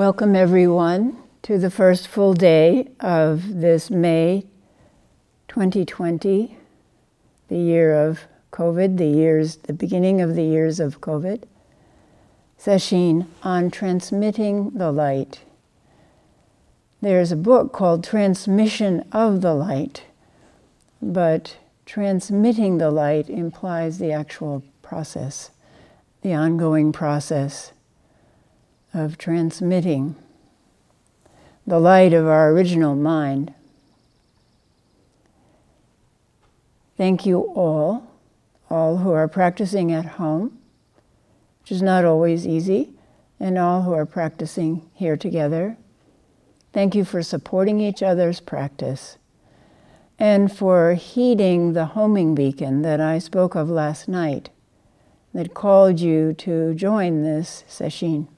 Welcome, everyone, to the first full day of this May 2020, the year of COVID, the years, the beginning of the years of COVID, session on transmitting the light. There's a book called Transmission of the Light, but transmitting the light implies the actual process, the ongoing process of transmitting the light of our original mind. Thank you all, all who are practicing at home, which is not always easy, and all who are practicing here together. Thank you for supporting each other's practice and for heeding the homing beacon that I spoke of last night that called you to join this session.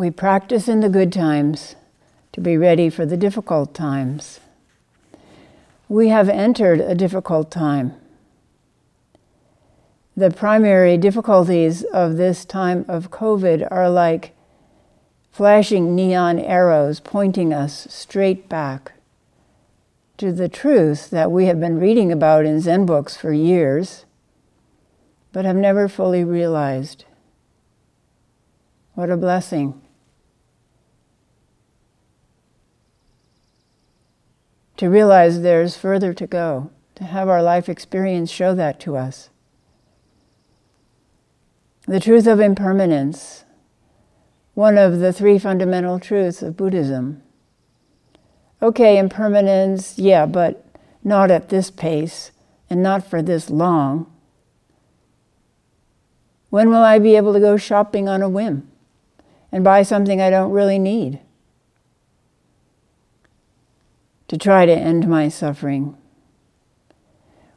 We practice in the good times to be ready for the difficult times. We have entered a difficult time. The primary difficulties of this time of COVID are like flashing neon arrows pointing us straight back to the truth that we have been reading about in Zen books for years, but have never fully realized. What a blessing. To realize there's further to go, to have our life experience show that to us. The truth of impermanence, one of the three fundamental truths of Buddhism. Okay, impermanence, yeah, but not at this pace and not for this long. When will I be able to go shopping on a whim and buy something I don't really need? To try to end my suffering?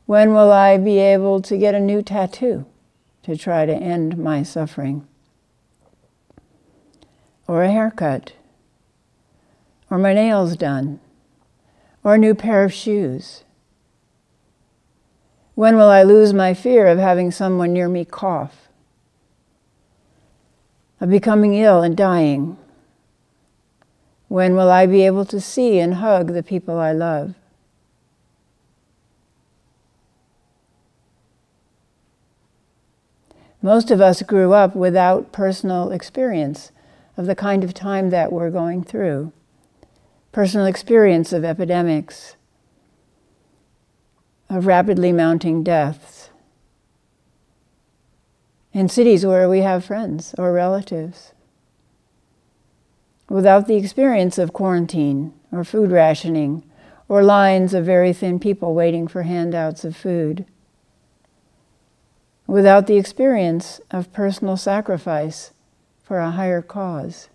When will I be able to get a new tattoo to try to end my suffering? Or a haircut? Or my nails done? Or a new pair of shoes? When will I lose my fear of having someone near me cough? Of becoming ill and dying? When will I be able to see and hug the people I love? Most of us grew up without personal experience of the kind of time that we're going through. Personal experience of epidemics, of rapidly mounting deaths. In cities where we have friends or relatives without the experience of quarantine or food rationing or lines of very thin people waiting for handouts of food, without the experience of personal sacrifice for a higher cause,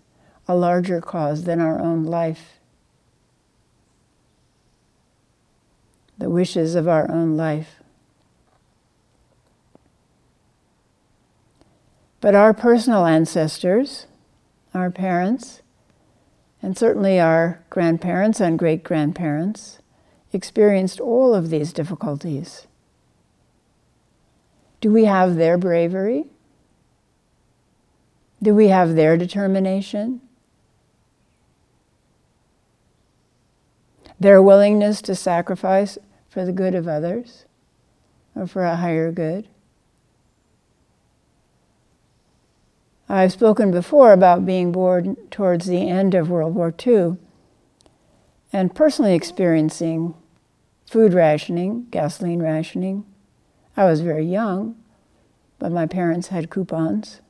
a larger cause than our own life, the wishes of our own life. But our personal ancestors, our parents, and certainly our grandparents and great grandparents experienced all of these difficulties. Do we have their bravery? Do we have their determination? Their willingness to sacrifice for the good of others or for a higher good? I've spoken before about being born towards the end of World War II and personally experiencing food rationing, gasoline rationing. I was very young, but my parents had coupons.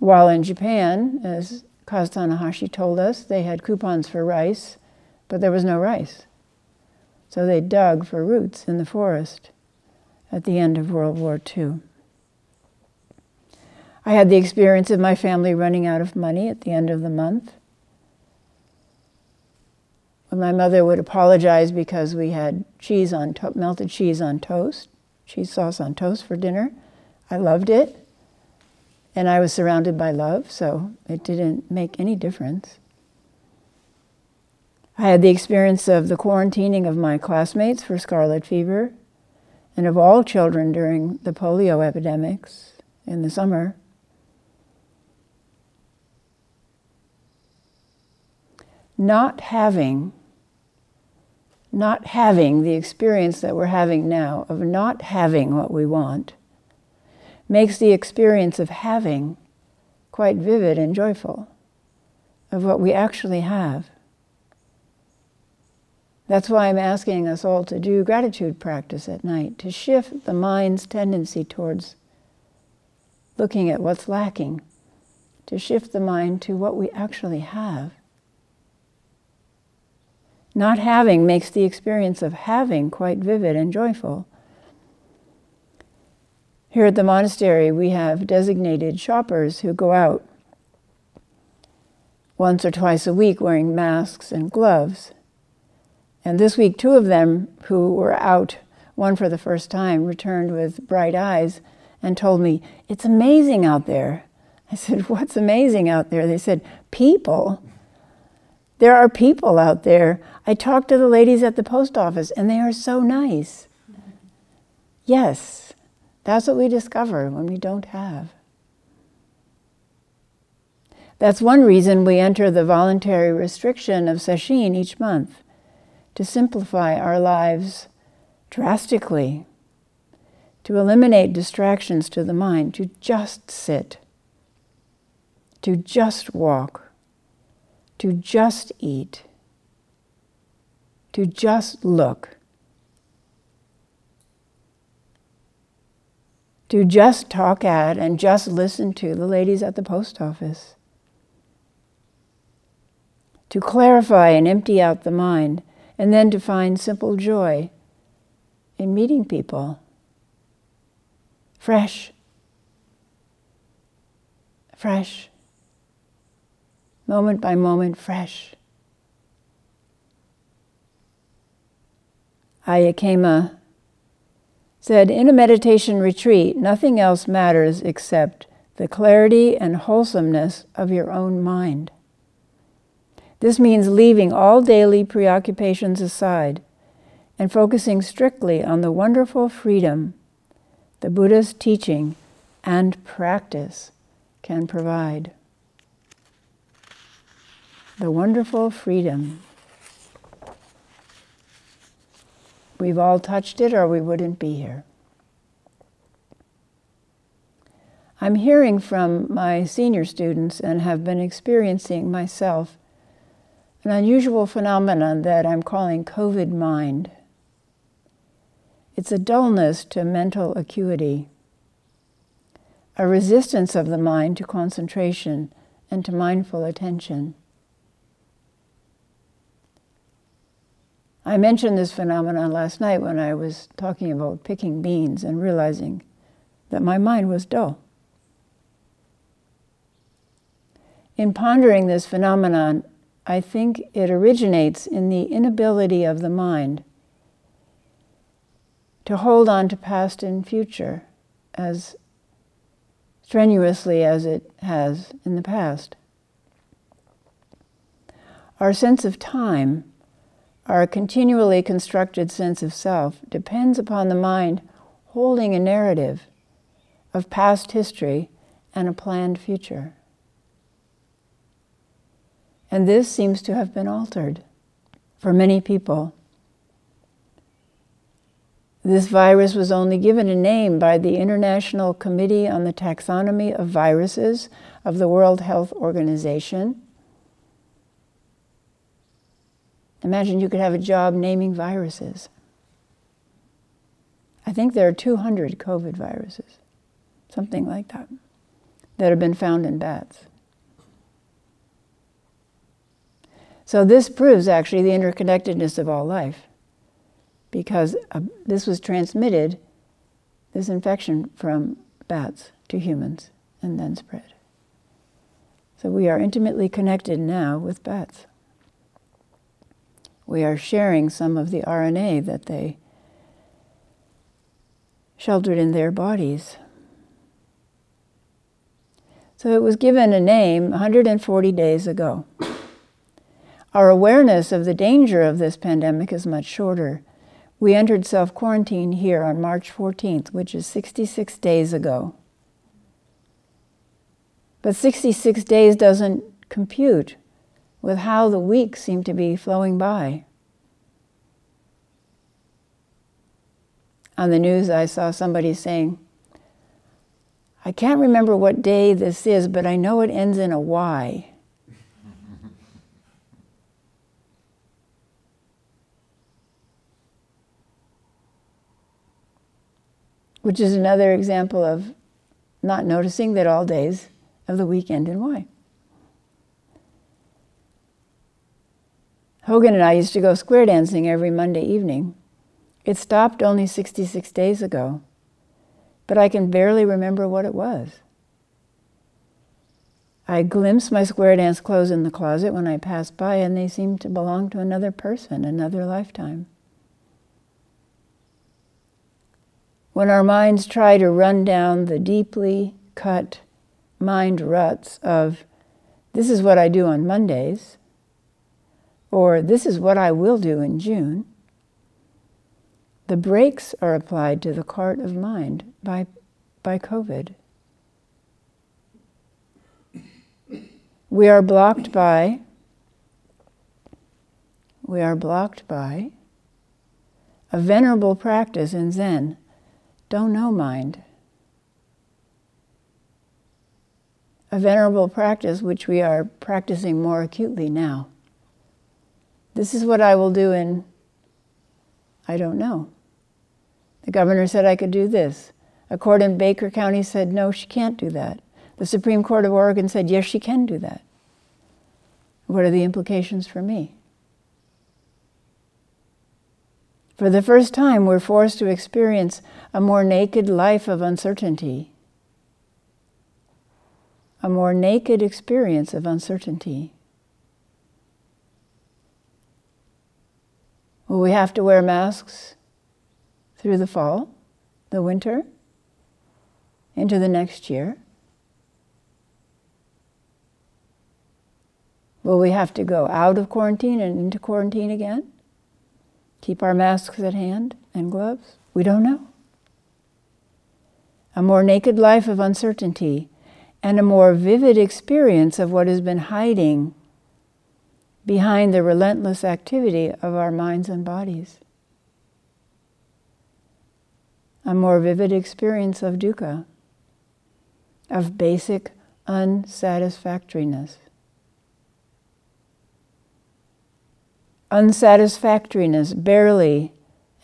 While in Japan, as Kaz Tanahashi told us, they had coupons for rice, but there was no rice. So they dug for roots in the forest at the end of World War II. I had the experience of my family running out of money at the end of the month. When my mother would apologize because we had cheese on to- melted cheese on toast, cheese sauce on toast for dinner. I loved it. And I was surrounded by love, so it didn't make any difference. I had the experience of the quarantining of my classmates for scarlet fever and of all children during the polio epidemics in the summer. Not having not having the experience that we're having now of not having what we want makes the experience of having quite vivid and joyful of what we actually have. That's why I'm asking us all to do gratitude practice at night, to shift the mind's tendency towards looking at what's lacking, to shift the mind to what we actually have. Not having makes the experience of having quite vivid and joyful. Here at the monastery, we have designated shoppers who go out once or twice a week wearing masks and gloves. And this week, two of them who were out, one for the first time, returned with bright eyes and told me, It's amazing out there. I said, What's amazing out there? They said, People. There are people out there. I talked to the ladies at the post office, and they are so nice. Yes, that's what we discover when we don't have. That's one reason we enter the voluntary restriction of sesshin each month, to simplify our lives drastically, to eliminate distractions to the mind, to just sit, to just walk, to just eat, to just look, to just talk at and just listen to the ladies at the post office, to clarify and empty out the mind, and then to find simple joy in meeting people. Fresh. Fresh moment by moment, fresh. Ayya Khema said, In a meditation retreat, nothing else matters except the clarity and wholesomeness of your own mind. This means leaving all daily preoccupations aside and focusing strictly on the wonderful freedom the Buddha's teaching and practice can provide the wonderful freedom. We've all touched it, or we wouldn't be here. I'm hearing from my senior students and have been experiencing myself an unusual phenomenon that I'm calling COVID mind. It's a dullness to mental acuity, a resistance of the mind to concentration and to mindful attention. I mentioned this phenomenon last night when I was talking about picking beans and realizing that my mind was dull. In pondering this phenomenon, I think it originates in the inability of the mind to hold on to past and future as strenuously as it has in the past. Our sense of time our continually constructed sense of self depends upon the mind holding a narrative of past history and a planned future. And this seems to have been altered for many people. This virus was only given a name by the International Committee on the Taxonomy of Viruses of the World Health Organization Imagine you could have a job naming viruses. I think there are 200 COVID viruses, something like that, that have been found in bats. So, this proves actually the interconnectedness of all life because uh, this was transmitted, this infection, from bats to humans and then spread. So, we are intimately connected now with bats we are sharing some of the RNA that they sheltered in their bodies. So it was given a name 140 days ago. Our awareness of the danger of this pandemic is much shorter. We entered self quarantine here on March 14th, which is 66 days ago. But 66 days doesn't compute with how the weeks seem to be flowing by. On the news, I saw somebody saying, I can't remember what day this is, but I know it ends in a Y. Which is another example of not noticing that all days of the week end in Y. Hogen and I used to go square dancing every Monday evening. It stopped only 66 days ago, but I can barely remember what it was. I glimpsed my square dance clothes in the closet when I passed by, and they seemed to belong to another person, another lifetime. When our minds try to run down the deeply cut mind ruts of, this is what I do on Mondays, or this is what I will do in June, the brakes are applied to the cart of mind by, by COVID. We are blocked by, we are blocked by a venerable practice in Zen. Don't know mind. A venerable practice which we are practicing more acutely now. This is what I will do in, I don't know. The governor said I could do this. A court in Baker County said, no, she can't do that. The Supreme Court of Oregon said, yes, she can do that. What are the implications for me? For the first time, we're forced to experience a more naked life of uncertainty, a more naked experience of uncertainty. Will we have to wear masks through the fall, the winter, into the next year? Will we have to go out of quarantine and into quarantine again? Keep our masks at hand and gloves? We don't know. A more naked life of uncertainty and a more vivid experience of what has been hiding behind the relentless activity of our minds and bodies. A more vivid experience of dukkha, of basic unsatisfactoriness. Unsatisfactoriness barely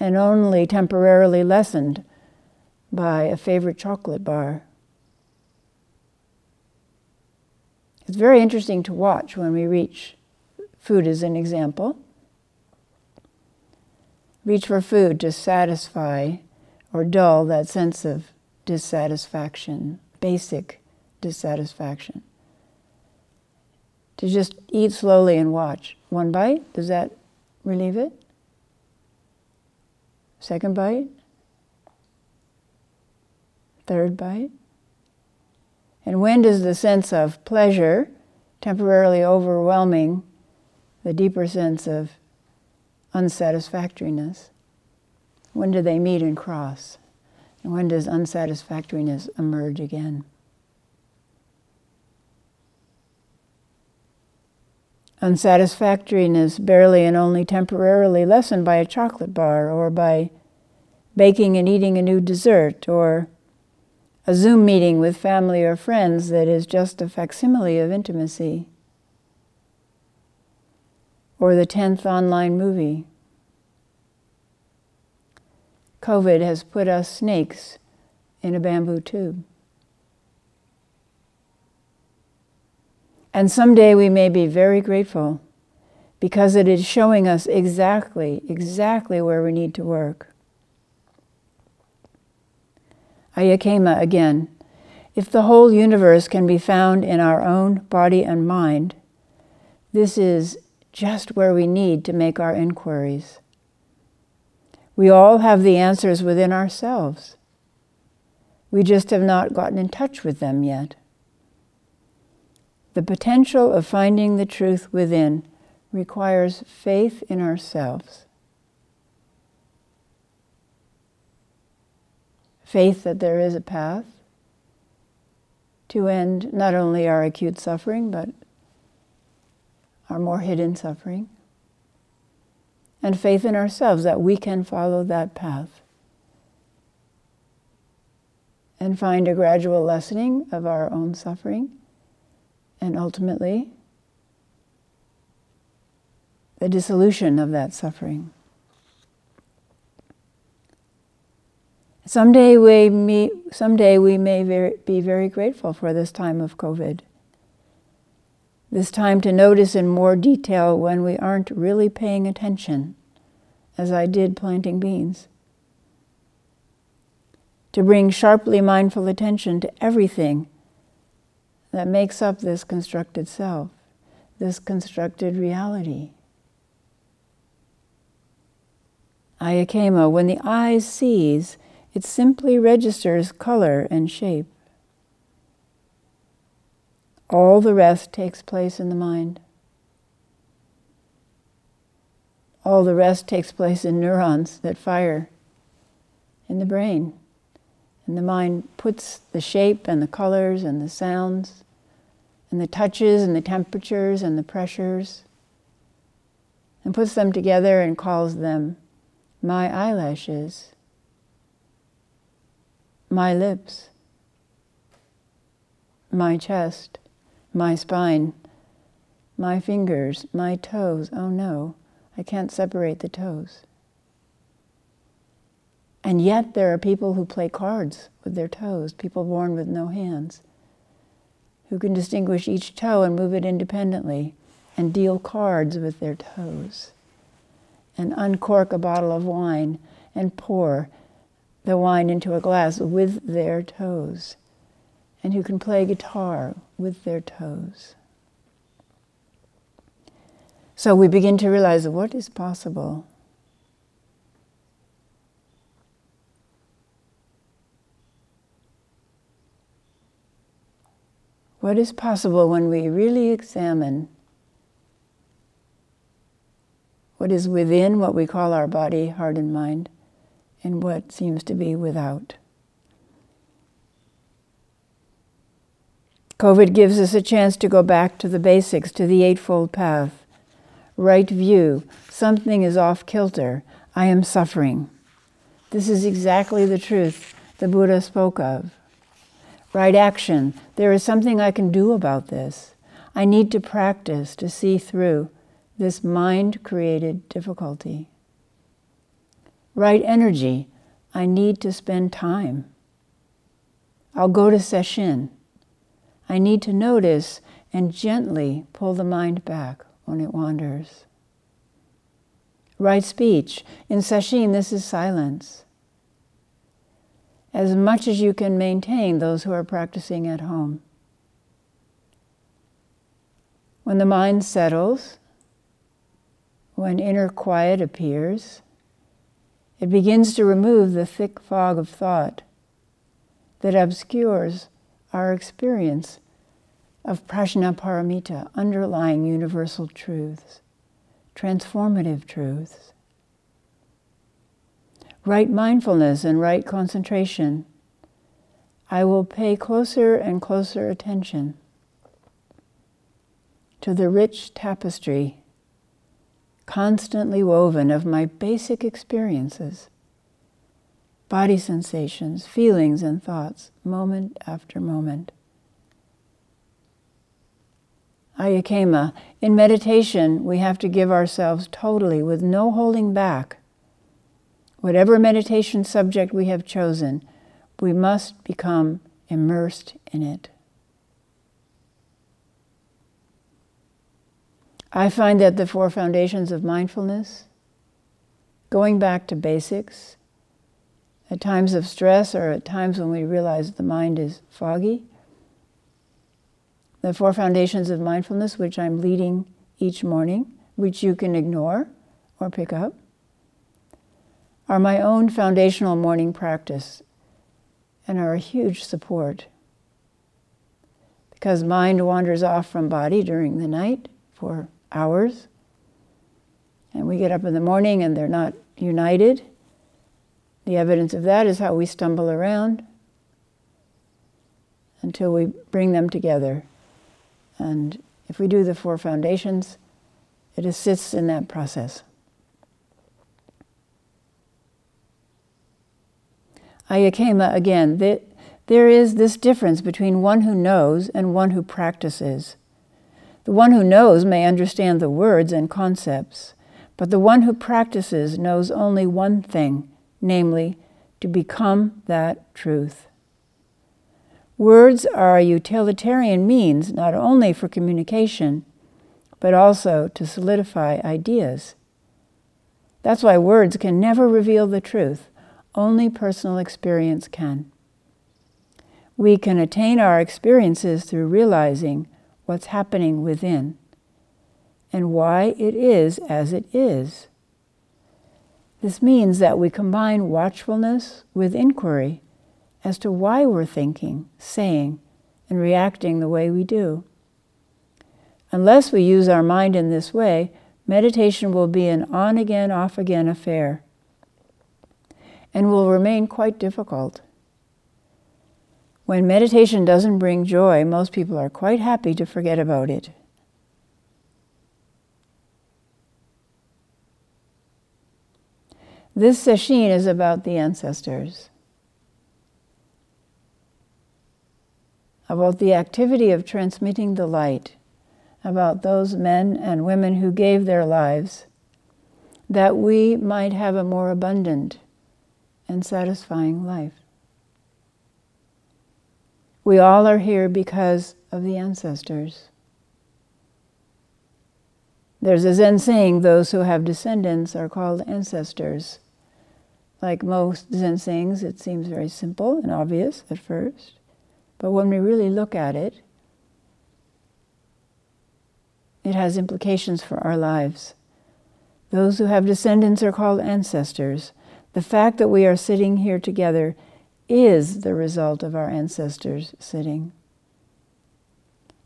and only temporarily lessened by a favorite chocolate bar. It's very interesting to watch when we reach Food is an example. Reach for food to satisfy or dull that sense of dissatisfaction, basic dissatisfaction. To just eat slowly and watch. One bite, does that relieve it? Second bite? Third bite? And when does the sense of pleasure, temporarily overwhelming, the deeper sense of unsatisfactoriness. When do they meet and cross? And when does unsatisfactoriness emerge again? Unsatisfactoriness barely and only temporarily lessened by a chocolate bar or by baking and eating a new dessert or a Zoom meeting with family or friends that is just a facsimile of intimacy or the 10th online movie. COVID has put us snakes in a bamboo tube. And someday we may be very grateful because it is showing us exactly, exactly where we need to work. Ayya Khema again. If the whole universe can be found in our own body and mind, this is just where we need to make our inquiries. We all have the answers within ourselves. We just have not gotten in touch with them yet. The potential of finding the truth within requires faith in ourselves. Faith that there is a path to end not only our acute suffering, but our more hidden suffering, and faith in ourselves that we can follow that path and find a gradual lessening of our own suffering and ultimately the dissolution of that suffering. Someday we, may, someday we may very, be very grateful for this time of COVID. This time to notice in more detail when we aren't really paying attention, as I did planting beans. To bring sharply mindful attention to everything that makes up this constructed self, this constructed reality. Ayya Khema, when the eye sees, it simply registers color and shape. All the rest takes place in the mind. All the rest takes place in neurons that fire in the brain. And the mind puts the shape and the colors and the sounds and the touches and the temperatures and the pressures and puts them together and calls them my eyelashes, my lips, my chest, my spine, my fingers, my toes. Oh no, I can't separate the toes. And yet, there are people who play cards with their toes, people born with no hands, who can distinguish each toe and move it independently and deal cards with their toes and uncork a bottle of wine and pour the wine into a glass with their toes, and who can play guitar with their toes. So we begin to realize what is possible. What is possible when we really examine what is within what we call our body, heart, and mind, and what seems to be without. COVID gives us a chance to go back to the basics, to the Eightfold Path. Right view, something is off kilter, I am suffering. This is exactly the truth the Buddha spoke of. Right action, there is something I can do about this. I need to practice to see through this mind created difficulty. Right energy, I need to spend time. I'll go to sesshin. I need to notice and gently pull the mind back when it wanders. Right speech. In sesshin, this is silence. As much as you can maintain those who are practicing at home. When the mind settles, when inner quiet appears, it begins to remove the thick fog of thought that obscures our experience of prajnaparamita, underlying universal truths, transformative truths. Right mindfulness and right concentration, I will pay closer and closer attention to the rich tapestry constantly woven of my basic experiences, body sensations, feelings, and thoughts, moment after moment. Ayya Khema, in meditation, we have to give ourselves totally, with no holding back. Whatever meditation subject we have chosen, we must become immersed in it. I find that the four foundations of mindfulness, going back to basics, at times of stress or at times when we realize the mind is foggy, the four foundations of mindfulness, which I'm leading each morning, which you can ignore or pick up, are my own foundational morning practice and are a huge support. Because mind wanders off from body during the night for hours. And we get up in the morning and they're not united. The evidence of that is how we stumble around until we bring them together. And if we do the four foundations, It assists in that process. Ayya Khema again, there is this difference between one who knows and one who practices. The one who knows may understand the words and concepts, but the one who practices knows only one thing, namely, to become that truth. Words are a utilitarian means not only for communication, but also to solidify ideas. That's why words can never reveal the truth, only personal experience can. We can attain our experiences through realizing what's happening within and why it is as it is. This means that we combine watchfulness with inquiry as to why we're thinking, saying, and reacting the way we do. Unless we use our mind in this way, meditation will be an on again, off again affair and will remain quite difficult. When meditation doesn't bring joy, most people are quite happy to forget about it. This sesshin is about the ancestors, about the activity of transmitting the light, about those men and women who gave their lives, that we might have a more abundant and satisfying life. We all are here because of the ancestors. There's a Zen saying those who have descendants are called ancestors. Like most Zen sayings, it seems very simple and obvious at first. But when we really look at it, it has implications for our lives. Those who have descendants are called ancestors. The fact that we are sitting here together is the result of our ancestors sitting.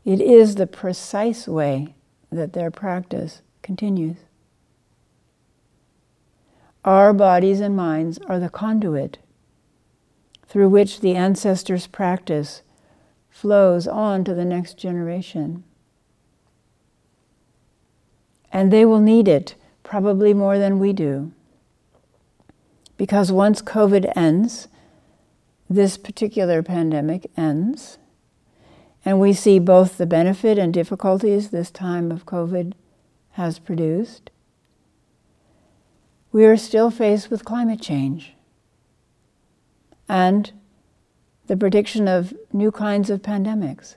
It is the precise way that their practice continues. Our bodies and minds are the conduit through which the ancestors' practice flows on to the next generation. And they will need it probably more than we do. Because once COVID ends, this particular pandemic ends, and we see both the benefit and difficulties this time of COVID has produced, we are still faced with climate change and the prediction of new kinds of pandemics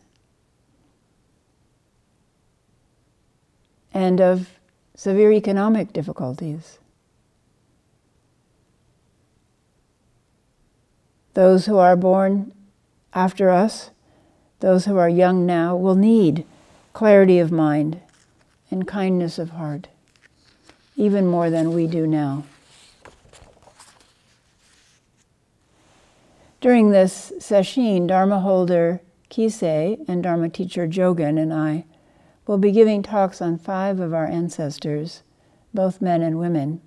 and of severe economic difficulties. Those who are born after us, those who are young now, will need clarity of mind and kindness of heart, even more than we do now. During this sesshin, Dharma holder Kisei and Dharma teacher Jogen and I will be giving talks on five of our ancestors, both men and women.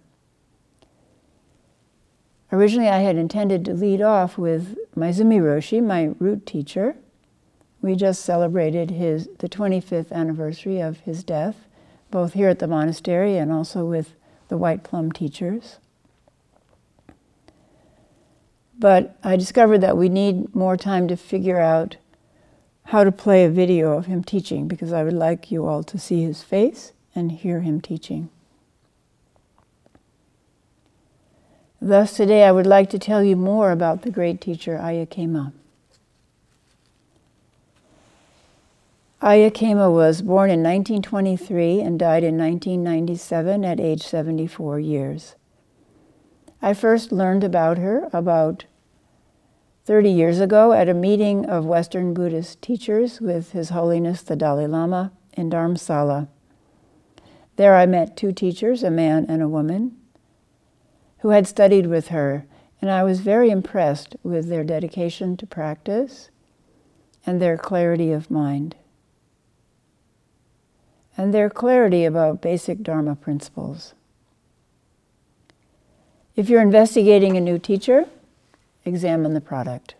Originally, I had intended to lead off with Maezumi Roshi, my root teacher. We just celebrated his, the 25th anniversary of his death, both here at the monastery and also with the White Plum teachers. But I discovered that we need more time to figure out how to play a video of him teaching because I would like you all to see his face and hear him teaching. Thus, today I would like to tell you more about the great teacher Ayya Khema was born in 1923 and died in 1997 at age 74 years. I first learned about her about 30 years ago at a meeting of Western Buddhist teachers with His Holiness the Dalai Lama in Dharamsala. There I met two teachers, a man and a woman, who had studied with her, and I was very impressed with their dedication to practice and their clarity of mind and their clarity about basic Dharma principles. If you're investigating a new teacher, examine the product,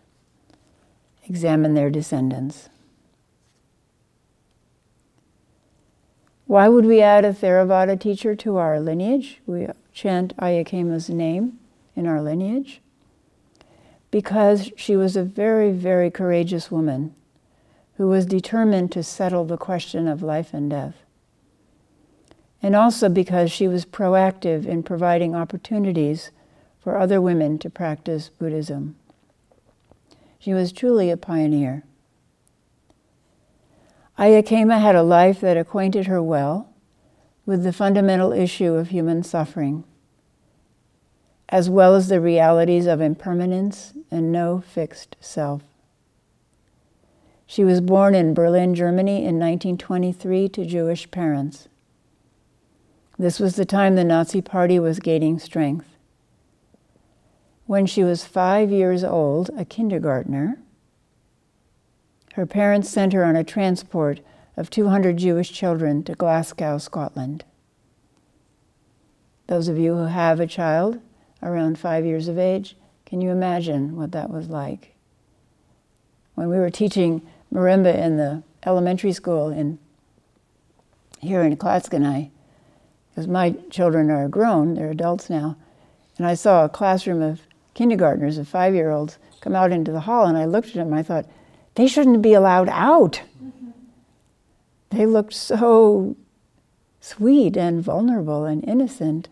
examine their descendants. Why would we add a Theravada teacher to our lineage? We chant Ayya Khema's name in our lineage because she was a very, very courageous woman who was determined to settle the question of life and death. And also because she was proactive in providing opportunities for other women to practice Buddhism. She was truly a pioneer. Ayya Khema had a life that acquainted her well with the fundamental issue of human suffering as well as the realities of impermanence and no fixed self. She was born in Berlin, Germany in 1923 to Jewish parents. This was the time the Nazi Party was gaining strength. When she was five years old, a kindergartner, her parents sent her on a transport of 200 Jewish children to Glasgow, Scotland. Those of you who have a child around five years of age. Can you imagine what that was like? When we were teaching marimba in the elementary school in here in Clatskanie, because my children are grown, they're adults now, and I saw a classroom of kindergartners, of five year olds, come out into the hall, and I looked at them and I thought, they shouldn't be allowed out. Mm-hmm. They looked so sweet and vulnerable and innocent.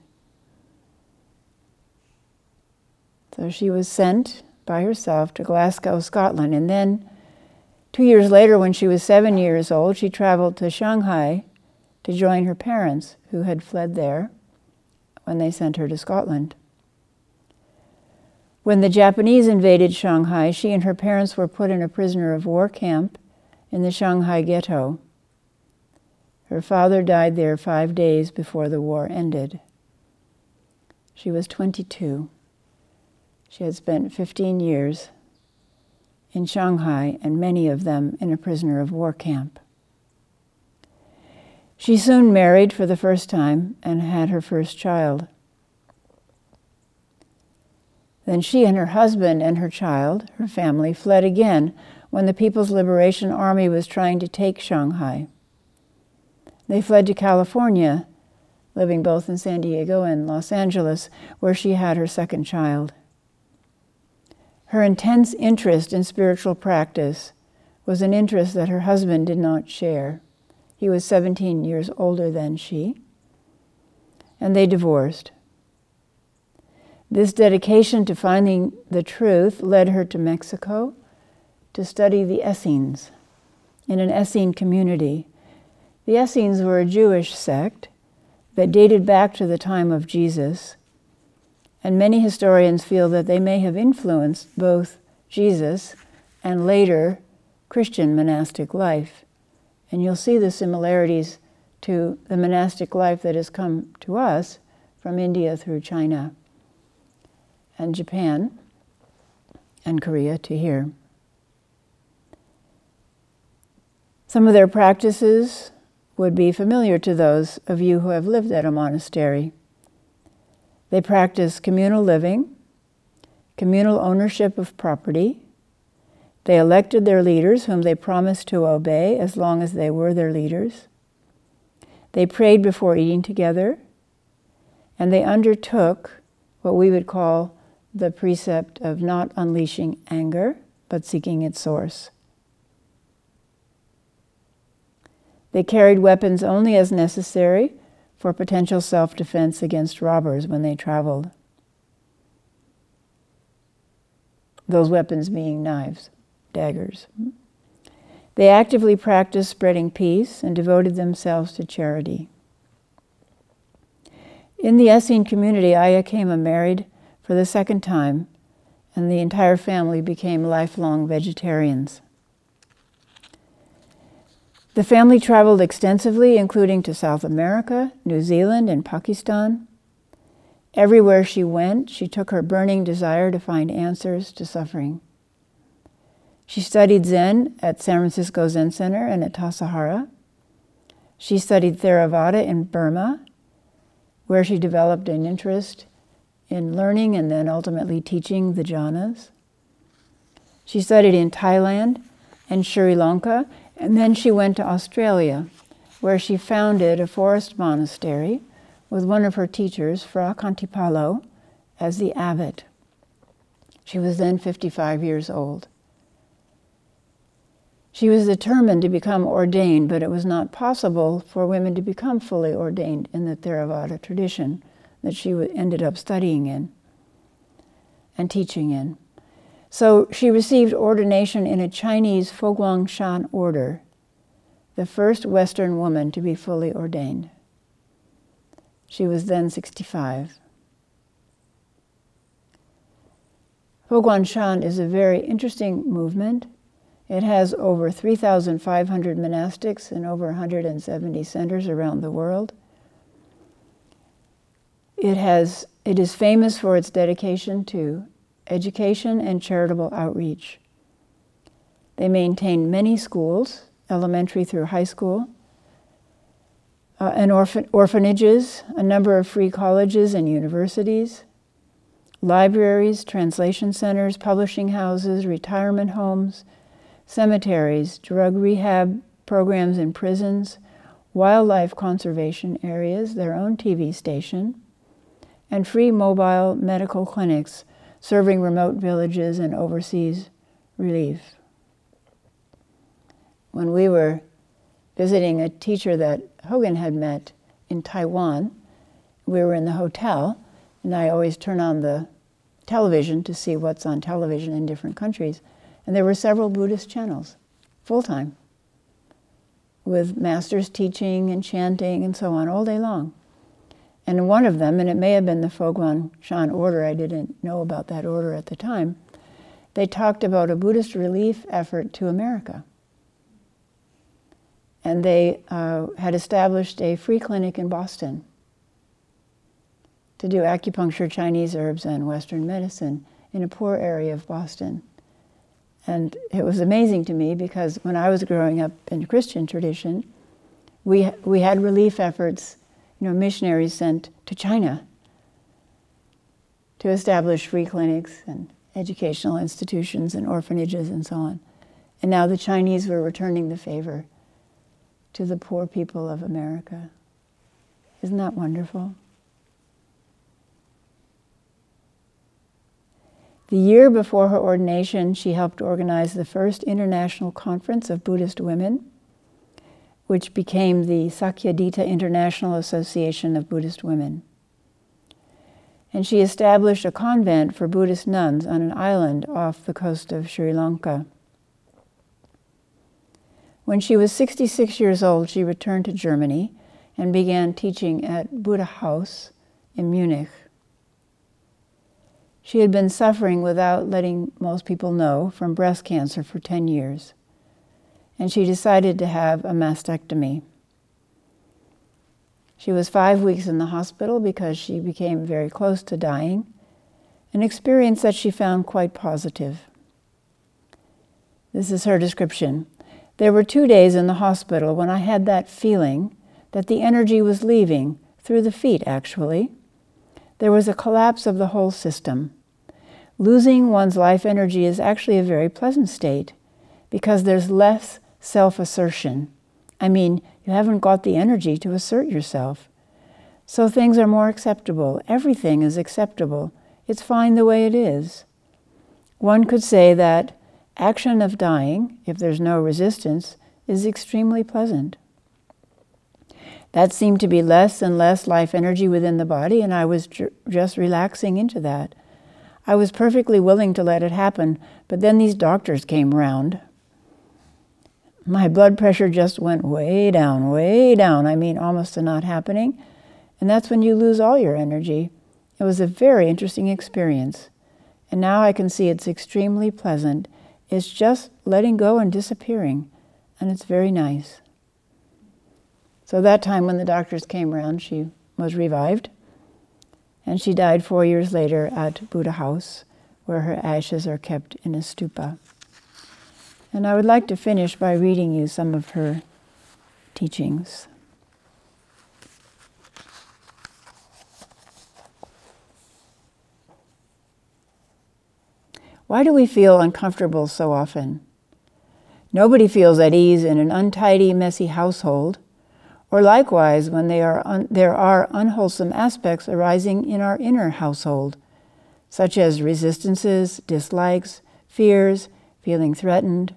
So she was sent by herself to Glasgow, Scotland. And then, two years later, when she was seven years old, she traveled to Shanghai to join her parents, who had fled there when they sent her to Scotland. When the Japanese invaded Shanghai, she and her parents were put in a prisoner of war camp in the Shanghai ghetto. Her father died there five days before the war ended. She was 22. She had spent 15 years in Shanghai and many of them in a prisoner of war camp. She soon married for the first time and had her first child. Then she and her husband and her child, her family, fled again when the People's Liberation Army was trying to take Shanghai. They fled to California, living both in San Diego and Los Angeles, where she had her second child. Her intense interest in spiritual practice was an interest that her husband did not share. He was 17 years older than she, and they divorced. This dedication to finding the truth led her to Mexico to study the Essenes in an Essene community. The Essenes were a Jewish sect that dated back to the time of Jesus and many historians feel that they may have influenced both Jesus and later Christian monastic life. And you'll see the similarities to the monastic life that has come to us from India through China and Japan and Korea to here. Some of their practices would be familiar to those of you who have lived at a monastery. They practice communal living, communal ownership of property. They elected their leaders, whom they promised to obey as long as they were their leaders. They prayed before eating together, and they undertook what we would call the precept of not unleashing anger, but seeking its source. They carried weapons only as necessary for potential self defense against robbers when they traveled. Those weapons being knives, daggers. They actively practiced spreading peace and devoted themselves to charity. In the Essene community, Khema married for the second time, and the entire family became lifelong vegetarians. The family traveled extensively, including to South America, New Zealand, and Pakistan. Everywhere she went, she took her burning desire to find answers to suffering. She studied Zen at San Francisco Zen Center and at Tassajara. She studied Theravada in Burma, where she developed an interest in learning and then ultimately teaching the jhanas. She studied in Thailand and Sri Lanka and then she went to Australia where she founded a forest monastery with one of her teachers, Phra Khantipalo, as the abbot. She was then 55 years old. She was determined to become ordained, but it was not possible for women to become fully ordained in the Theravada tradition that she ended up studying in and teaching in. So she received ordination in a Chinese Foguang Shan order, the first Western woman to be fully ordained. She was then 65. Foguang Shan is a very interesting movement. It has over 3,500 monastics in over 170 centers around the world. It, has, it is famous for its dedication to education and charitable outreach. They maintain many schools, elementary through high school, uh, and orphan- orphanages, a number of free colleges and universities, libraries, translation centers, publishing houses, retirement homes, cemeteries, drug rehab programs in prisons, wildlife conservation areas, their own TV station, and free mobile medical clinics serving remote villages and overseas relief. When we were visiting a teacher that Hogen had met in Taiwan, we were in the hotel, and I always turn on the television to see what's on television in different countries. And there were several Buddhist channels, full time, with masters teaching and chanting and so on all day long. And one of them, and it may have been the Foguang Shan order, I didn't know about that order at the time, they talked about a Buddhist relief effort to America. And they uh, had established a free clinic in Boston to do acupuncture, Chinese herbs, and Western medicine in a poor area of Boston. And it was amazing to me because when I was growing up in Christian tradition, we, we had relief efforts you know, missionaries sent to China to establish free clinics and educational institutions and orphanages and so on. And now the Chinese were returning the favor to the poor people of America. Isn't that wonderful? The year before her ordination, she helped organize the first international conference of Buddhist women which became the Sakyadhita International Association of Buddhist Women. And she established a convent for Buddhist nuns on an island off the coast of Sri Lanka. When she was 66 years old, she returned to Germany and began teaching at Buddha House in Munich. She had been suffering without letting most people know from breast cancer for 10 years and she decided to have a mastectomy. She was five weeks in the hospital because she became very close to dying, an experience that she found quite positive. This is her description. There were two days in the hospital when I had that feeling that the energy was leaving, through the feet actually. There was a collapse of the whole system. Losing one's life energy is actually a very pleasant state because there's less self assertion. I mean, you haven't got the energy to assert yourself. So things are more acceptable. Everything is acceptable. It's fine the way it is. One could say that action of dying, if there's no resistance, is extremely pleasant. That seemed to be less and less life energy within the body, and I was ju- just relaxing into that. I was perfectly willing to let it happen, but then these doctors came round my blood pressure just went way down, way down. I mean, almost to not happening. And that's when you lose all your energy. It was a very interesting experience. And now I can see it's extremely pleasant. It's just letting go and disappearing. And it's very nice. So that time when the doctors came around, she was revived. And she died four years later at Buddha House, where her ashes are kept in a stupa. And I would like to finish by reading you some of her teachings. Why do we feel uncomfortable so often? Nobody feels at ease in an untidy, messy household, or likewise when are un- there are unwholesome aspects arising in our inner household, such as resistances, dislikes, fears, feeling threatened,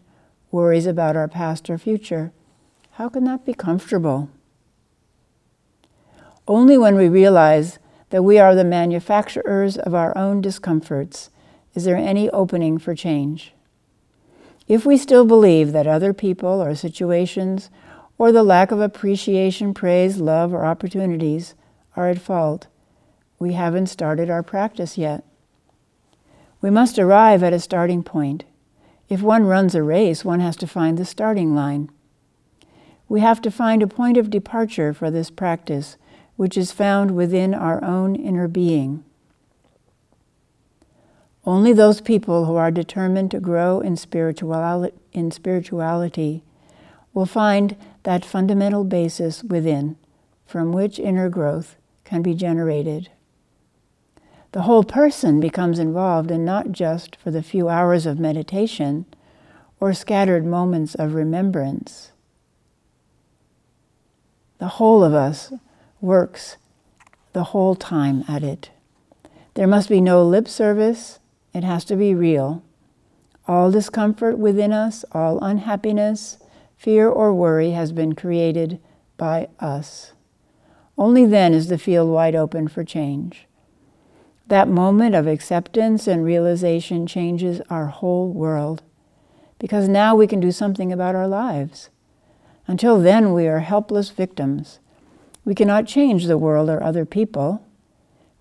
worries about our past or future. How can that be comfortable? Only when we realize that we are the manufacturers of our own discomforts is there any opening for change. If we still believe that other people or situations or the lack of appreciation, praise, love, or opportunities are at fault, we haven't started our practice yet. We must arrive at a starting point. If one runs a race, one has to find the starting line. We have to find a point of departure for this practice, which is found within our own inner being. Only those people who are determined to grow in, in spirituality will find that fundamental basis within from which inner growth can be generated. The whole person becomes involved and not just for the few hours of meditation or scattered moments of remembrance. The whole of us works the whole time at it. There must be no lip service, it has to be real. All discomfort within us, all unhappiness, fear, or worry has been created by us. Only then is the field wide open for change. That moment of acceptance and realization changes our whole world because now we can do something about our lives. Until then, we are helpless victims. We cannot change the world or other people.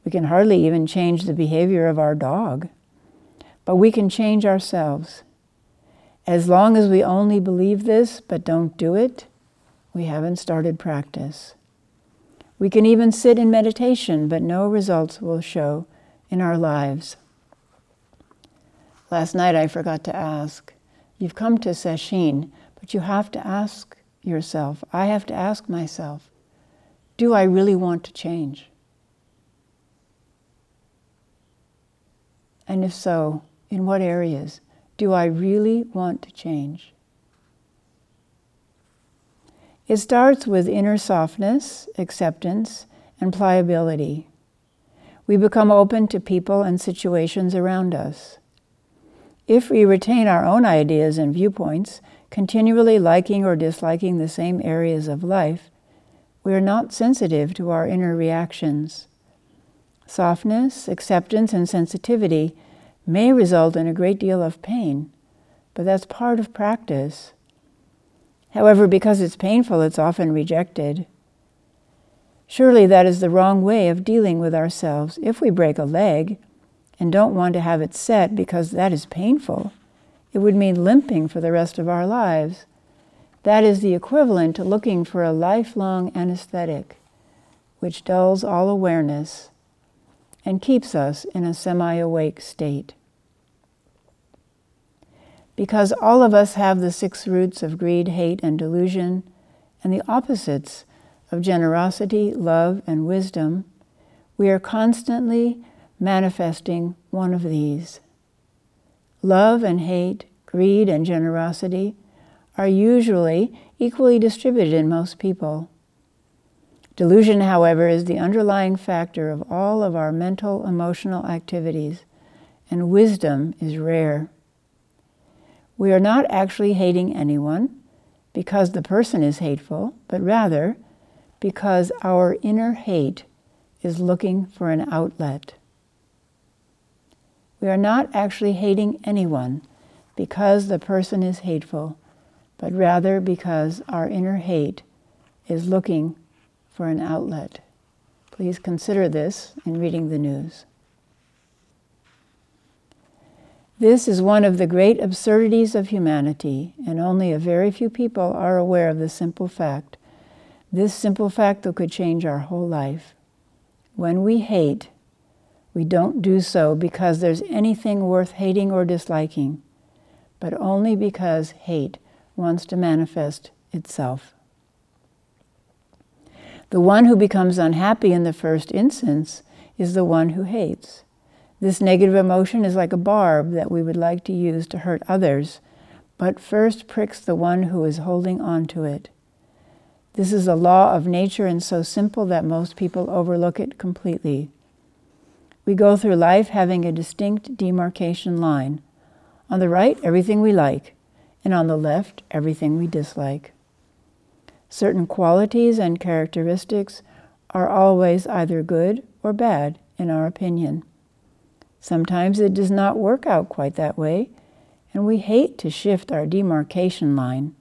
We can hardly even change the behavior of our dog but we can change ourselves. As long as we only believe this but don't do it, we haven't started practice. We can even sit in meditation, but no results will show in our lives. Last night I forgot to ask. You've come to Sesshin, but you have to ask yourself, I have to ask myself, do I really want to change? And if so, in what areas do I really want to change? It starts with inner softness, acceptance, and pliability. We become open to people and situations around us. If we retain our own ideas and viewpoints, continually liking or disliking the same areas of life, we are not sensitive to our inner reactions. Softness, acceptance, and sensitivity may result in a great deal of pain, but that's part of practice. However, because it's painful, it's often rejected. Surely that is the wrong way of dealing with ourselves. If we break a leg and don't want to have it set because that is painful, it would mean limping for the rest of our lives. That is the equivalent to looking for a lifelong anesthetic, which dulls all awareness and keeps us in a semi awake state. Because all of us have the six roots of greed, hate, and delusion, and the opposites of generosity, love, and wisdom, we are constantly manifesting one of these. Love and hate, greed and generosity are usually equally distributed in most people. Delusion, however, is the underlying factor of all of our mental, emotional activities, and wisdom is rare. We are not actually hating anyone because the person is hateful, but rather because our inner hate is looking for an outlet. We are not actually hating anyone because the person is hateful, but rather because our inner hate is looking for an outlet. Please consider this in reading the news. This is one of the great absurdities of humanity, and only a very few people are aware of the simple fact. This simple fact that could change our whole life. When we hate, we don't do so because there's anything worth hating or disliking, but only because hate wants to manifest itself. The one who becomes unhappy in the first instance is the one who hates. This negative emotion is like a barb that we would like to use to hurt others, but first pricks the one who is holding on to it. This is a law of nature and so simple that most people overlook it completely. We go through life having a distinct demarcation line. On the right, everything we like, and on the left, everything we dislike. Certain qualities and characteristics are always either good or bad, in our opinion. Sometimes it does not work out quite that way, and we hate to shift our demarcation line.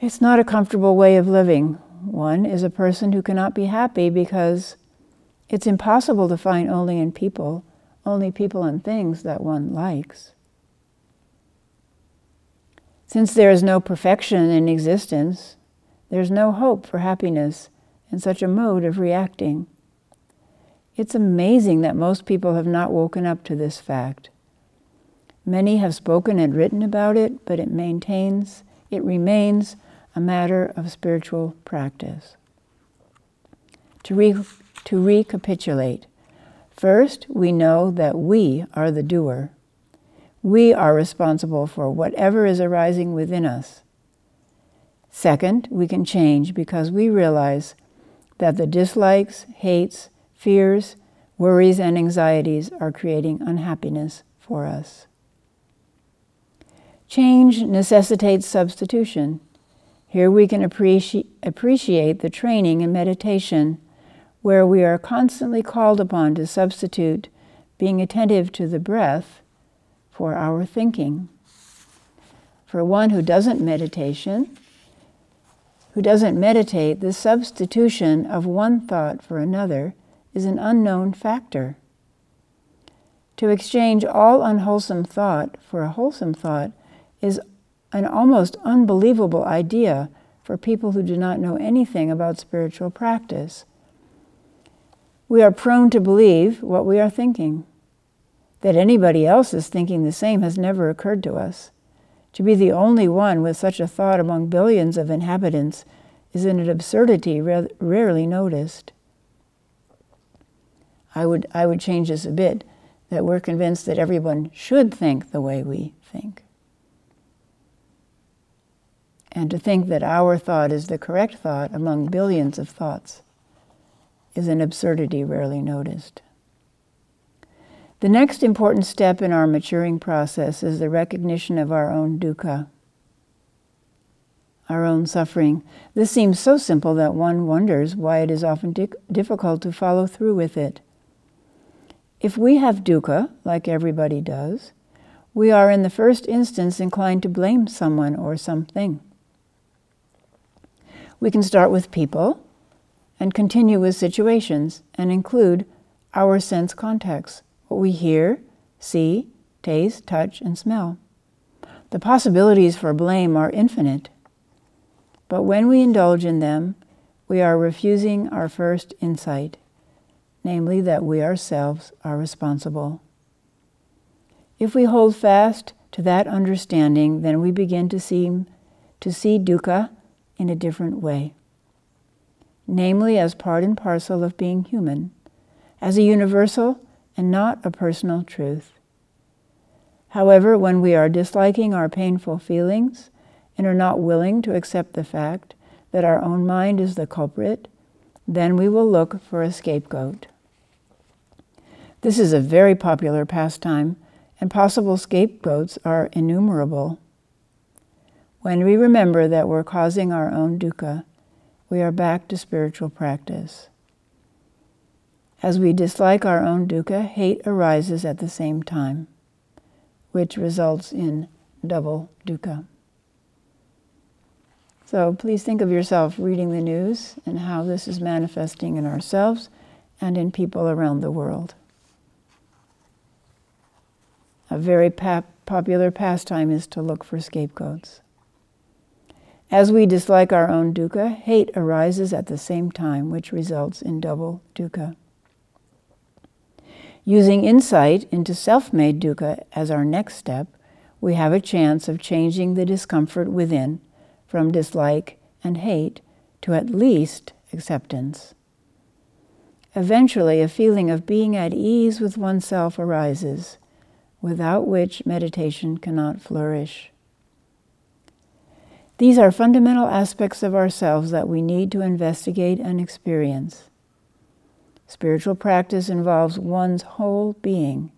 It's not a comfortable way of living. One is a person who cannot be happy because it's impossible to find only in people, only people and things that one likes. Since there is no perfection in existence, there's no hope for happiness in such a mode of reacting. It's amazing that most people have not woken up to this fact. Many have spoken and written about it, but it maintains, it remains a matter of spiritual practice. To, re- to recapitulate, first, we know that we are the doer. We are responsible for whatever is arising within us. Second, we can change because we realize that the dislikes, hates, fears, worries, and anxieties are creating unhappiness for us. Change necessitates substitution. Here we can appreci- appreciate the training in meditation, where we are constantly called upon to substitute being attentive to the breath for our thinking. For one who doesn't meditation, who doesn't meditate, the substitution of one thought for another is an unknown factor. To exchange all unwholesome thought for a wholesome thought is an almost unbelievable idea for people who do not know anything about spiritual practice. We are prone to believe what we are thinking. That anybody else is thinking the same has never occurred to us. To be the only one with such a thought among billions of inhabitants is an absurdity rarely noticed. I would, I would change this a bit that we're convinced that everyone should think the way we think. And to think that our thought is the correct thought among billions of thoughts is an absurdity rarely noticed. The next important step in our maturing process is the recognition of our own dukkha, our own suffering. This seems so simple that one wonders why it is often di- difficult to follow through with it. If we have dukkha, like everybody does, we are in the first instance inclined to blame someone or something. We can start with people and continue with situations and include our sense contexts, what we hear, see, taste, touch, and smell. The possibilities for blame are infinite. But when we indulge in them, we are refusing our first insight, namely that we ourselves are responsible. If we hold fast to that understanding, then we begin to see, to see dukkha in a different way, namely as part and parcel of being human, as a universal and not a personal truth. However, when we are disliking our painful feelings and are not willing to accept the fact that our own mind is the culprit, then we will look for a scapegoat. This is a very popular pastime, and possible scapegoats are innumerable. When we remember that we're causing our own dukkha, we are back to spiritual practice. As we dislike our own dukkha, hate arises at the same time, which results in double dukkha. So please think of yourself reading the news and how this is manifesting in ourselves and in people around the world. A very pa- popular pastime is to look for scapegoats. As we dislike our own dukkha, hate arises at the same time, which results in double dukkha. Using insight into self made dukkha as our next step, we have a chance of changing the discomfort within from dislike and hate to at least acceptance. Eventually, a feeling of being at ease with oneself arises, without which meditation cannot flourish. These are fundamental aspects of ourselves that we need to investigate and experience. Spiritual practice involves one's whole being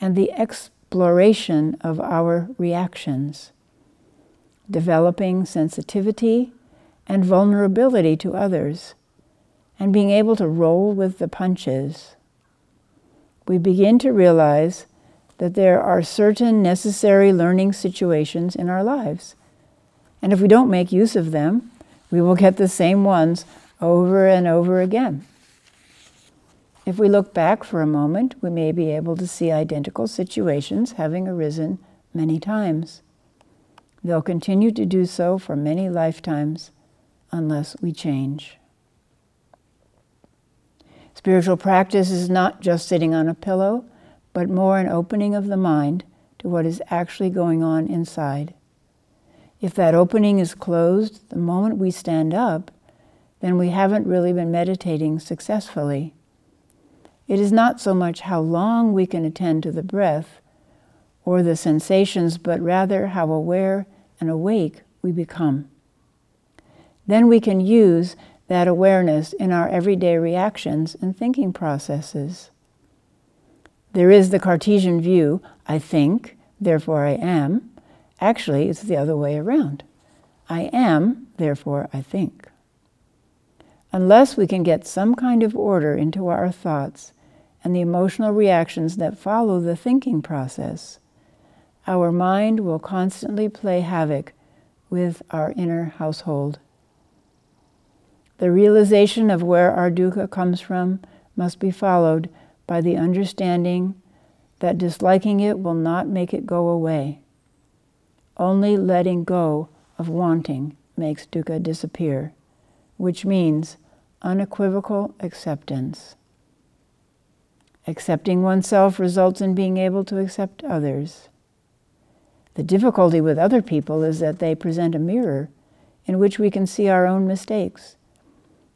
and the exploration of our reactions, developing sensitivity and vulnerability to others, and being able to roll with the punches. We begin to realize that there are certain necessary learning situations in our lives. And if we don't make use of them, we will get the same ones over and over again. If we look back for a moment, we may be able to see identical situations having arisen many times. They'll continue to do so for many lifetimes unless we change. Spiritual practice is not just sitting on a pillow, but more an opening of the mind to what is actually going on inside. If that opening is closed the moment we stand up, then we haven't really been meditating successfully. It is not so much how long we can attend to the breath or the sensations, but rather how aware and awake we become. Then we can use that awareness in our everyday reactions and thinking processes. There is the Cartesian view I think, therefore I am. Actually, it's the other way around. I am, therefore I think. Unless we can get some kind of order into our thoughts, and the emotional reactions that follow the thinking process, our mind will constantly play havoc with our inner household. The realization of where our dukkha comes from must be followed by the understanding that disliking it will not make it go away. Only letting go of wanting makes dukkha disappear, which means unequivocal acceptance. Accepting oneself results in being able to accept others. The difficulty with other people is that they present a mirror in which we can see our own mistakes.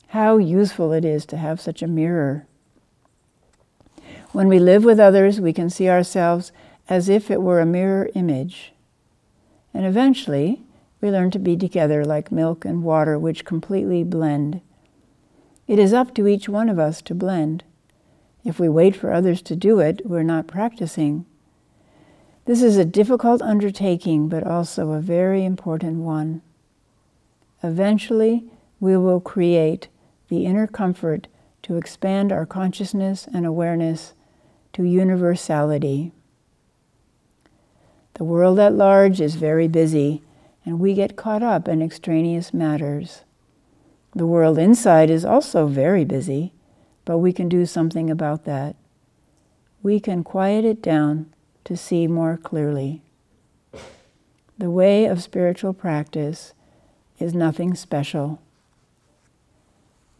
How useful it is to have such a mirror. When we live with others, we can see ourselves as if it were a mirror image. And eventually, we learn to be together like milk and water, which completely blend. It is up to each one of us to blend. If we wait for others to do it, we're not practicing. This is a difficult undertaking, but also a very important one. Eventually, we will create the inner comfort to expand our consciousness and awareness to universality. The world at large is very busy, and we get caught up in extraneous matters. The world inside is also very busy, but we can do something about that. We can quiet it down to see more clearly. The way of spiritual practice is nothing special,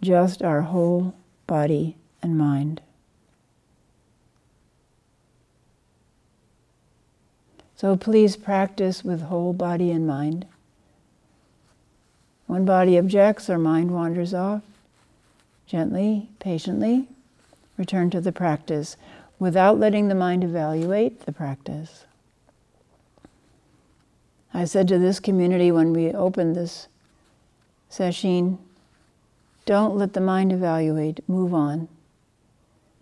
just our whole body and mind. So please practice with whole body and mind. When body objects or mind wanders off, Gently, patiently, return to the practice without letting the mind evaluate the practice. I said to this community when we opened this session, don't let the mind evaluate, move on.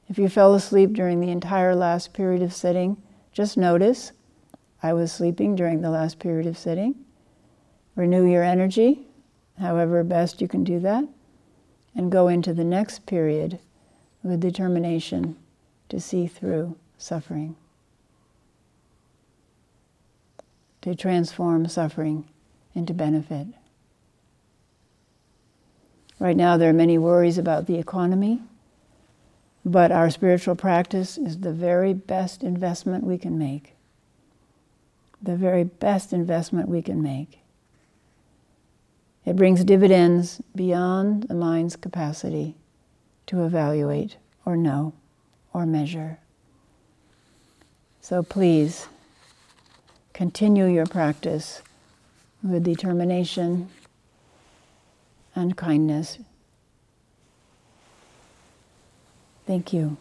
If you fell asleep during the entire last period of sitting, just notice I was sleeping during the last period of sitting. Renew your energy, however best you can do that and go into the next period with determination to see through suffering, to transform suffering into benefit. Right now, there are many worries about the economy, but our spiritual practice is the very best investment we can make. The very best investment we can make. It brings dividends beyond the mind's capacity to evaluate or know or measure. So please continue your practice with determination and kindness. Thank you.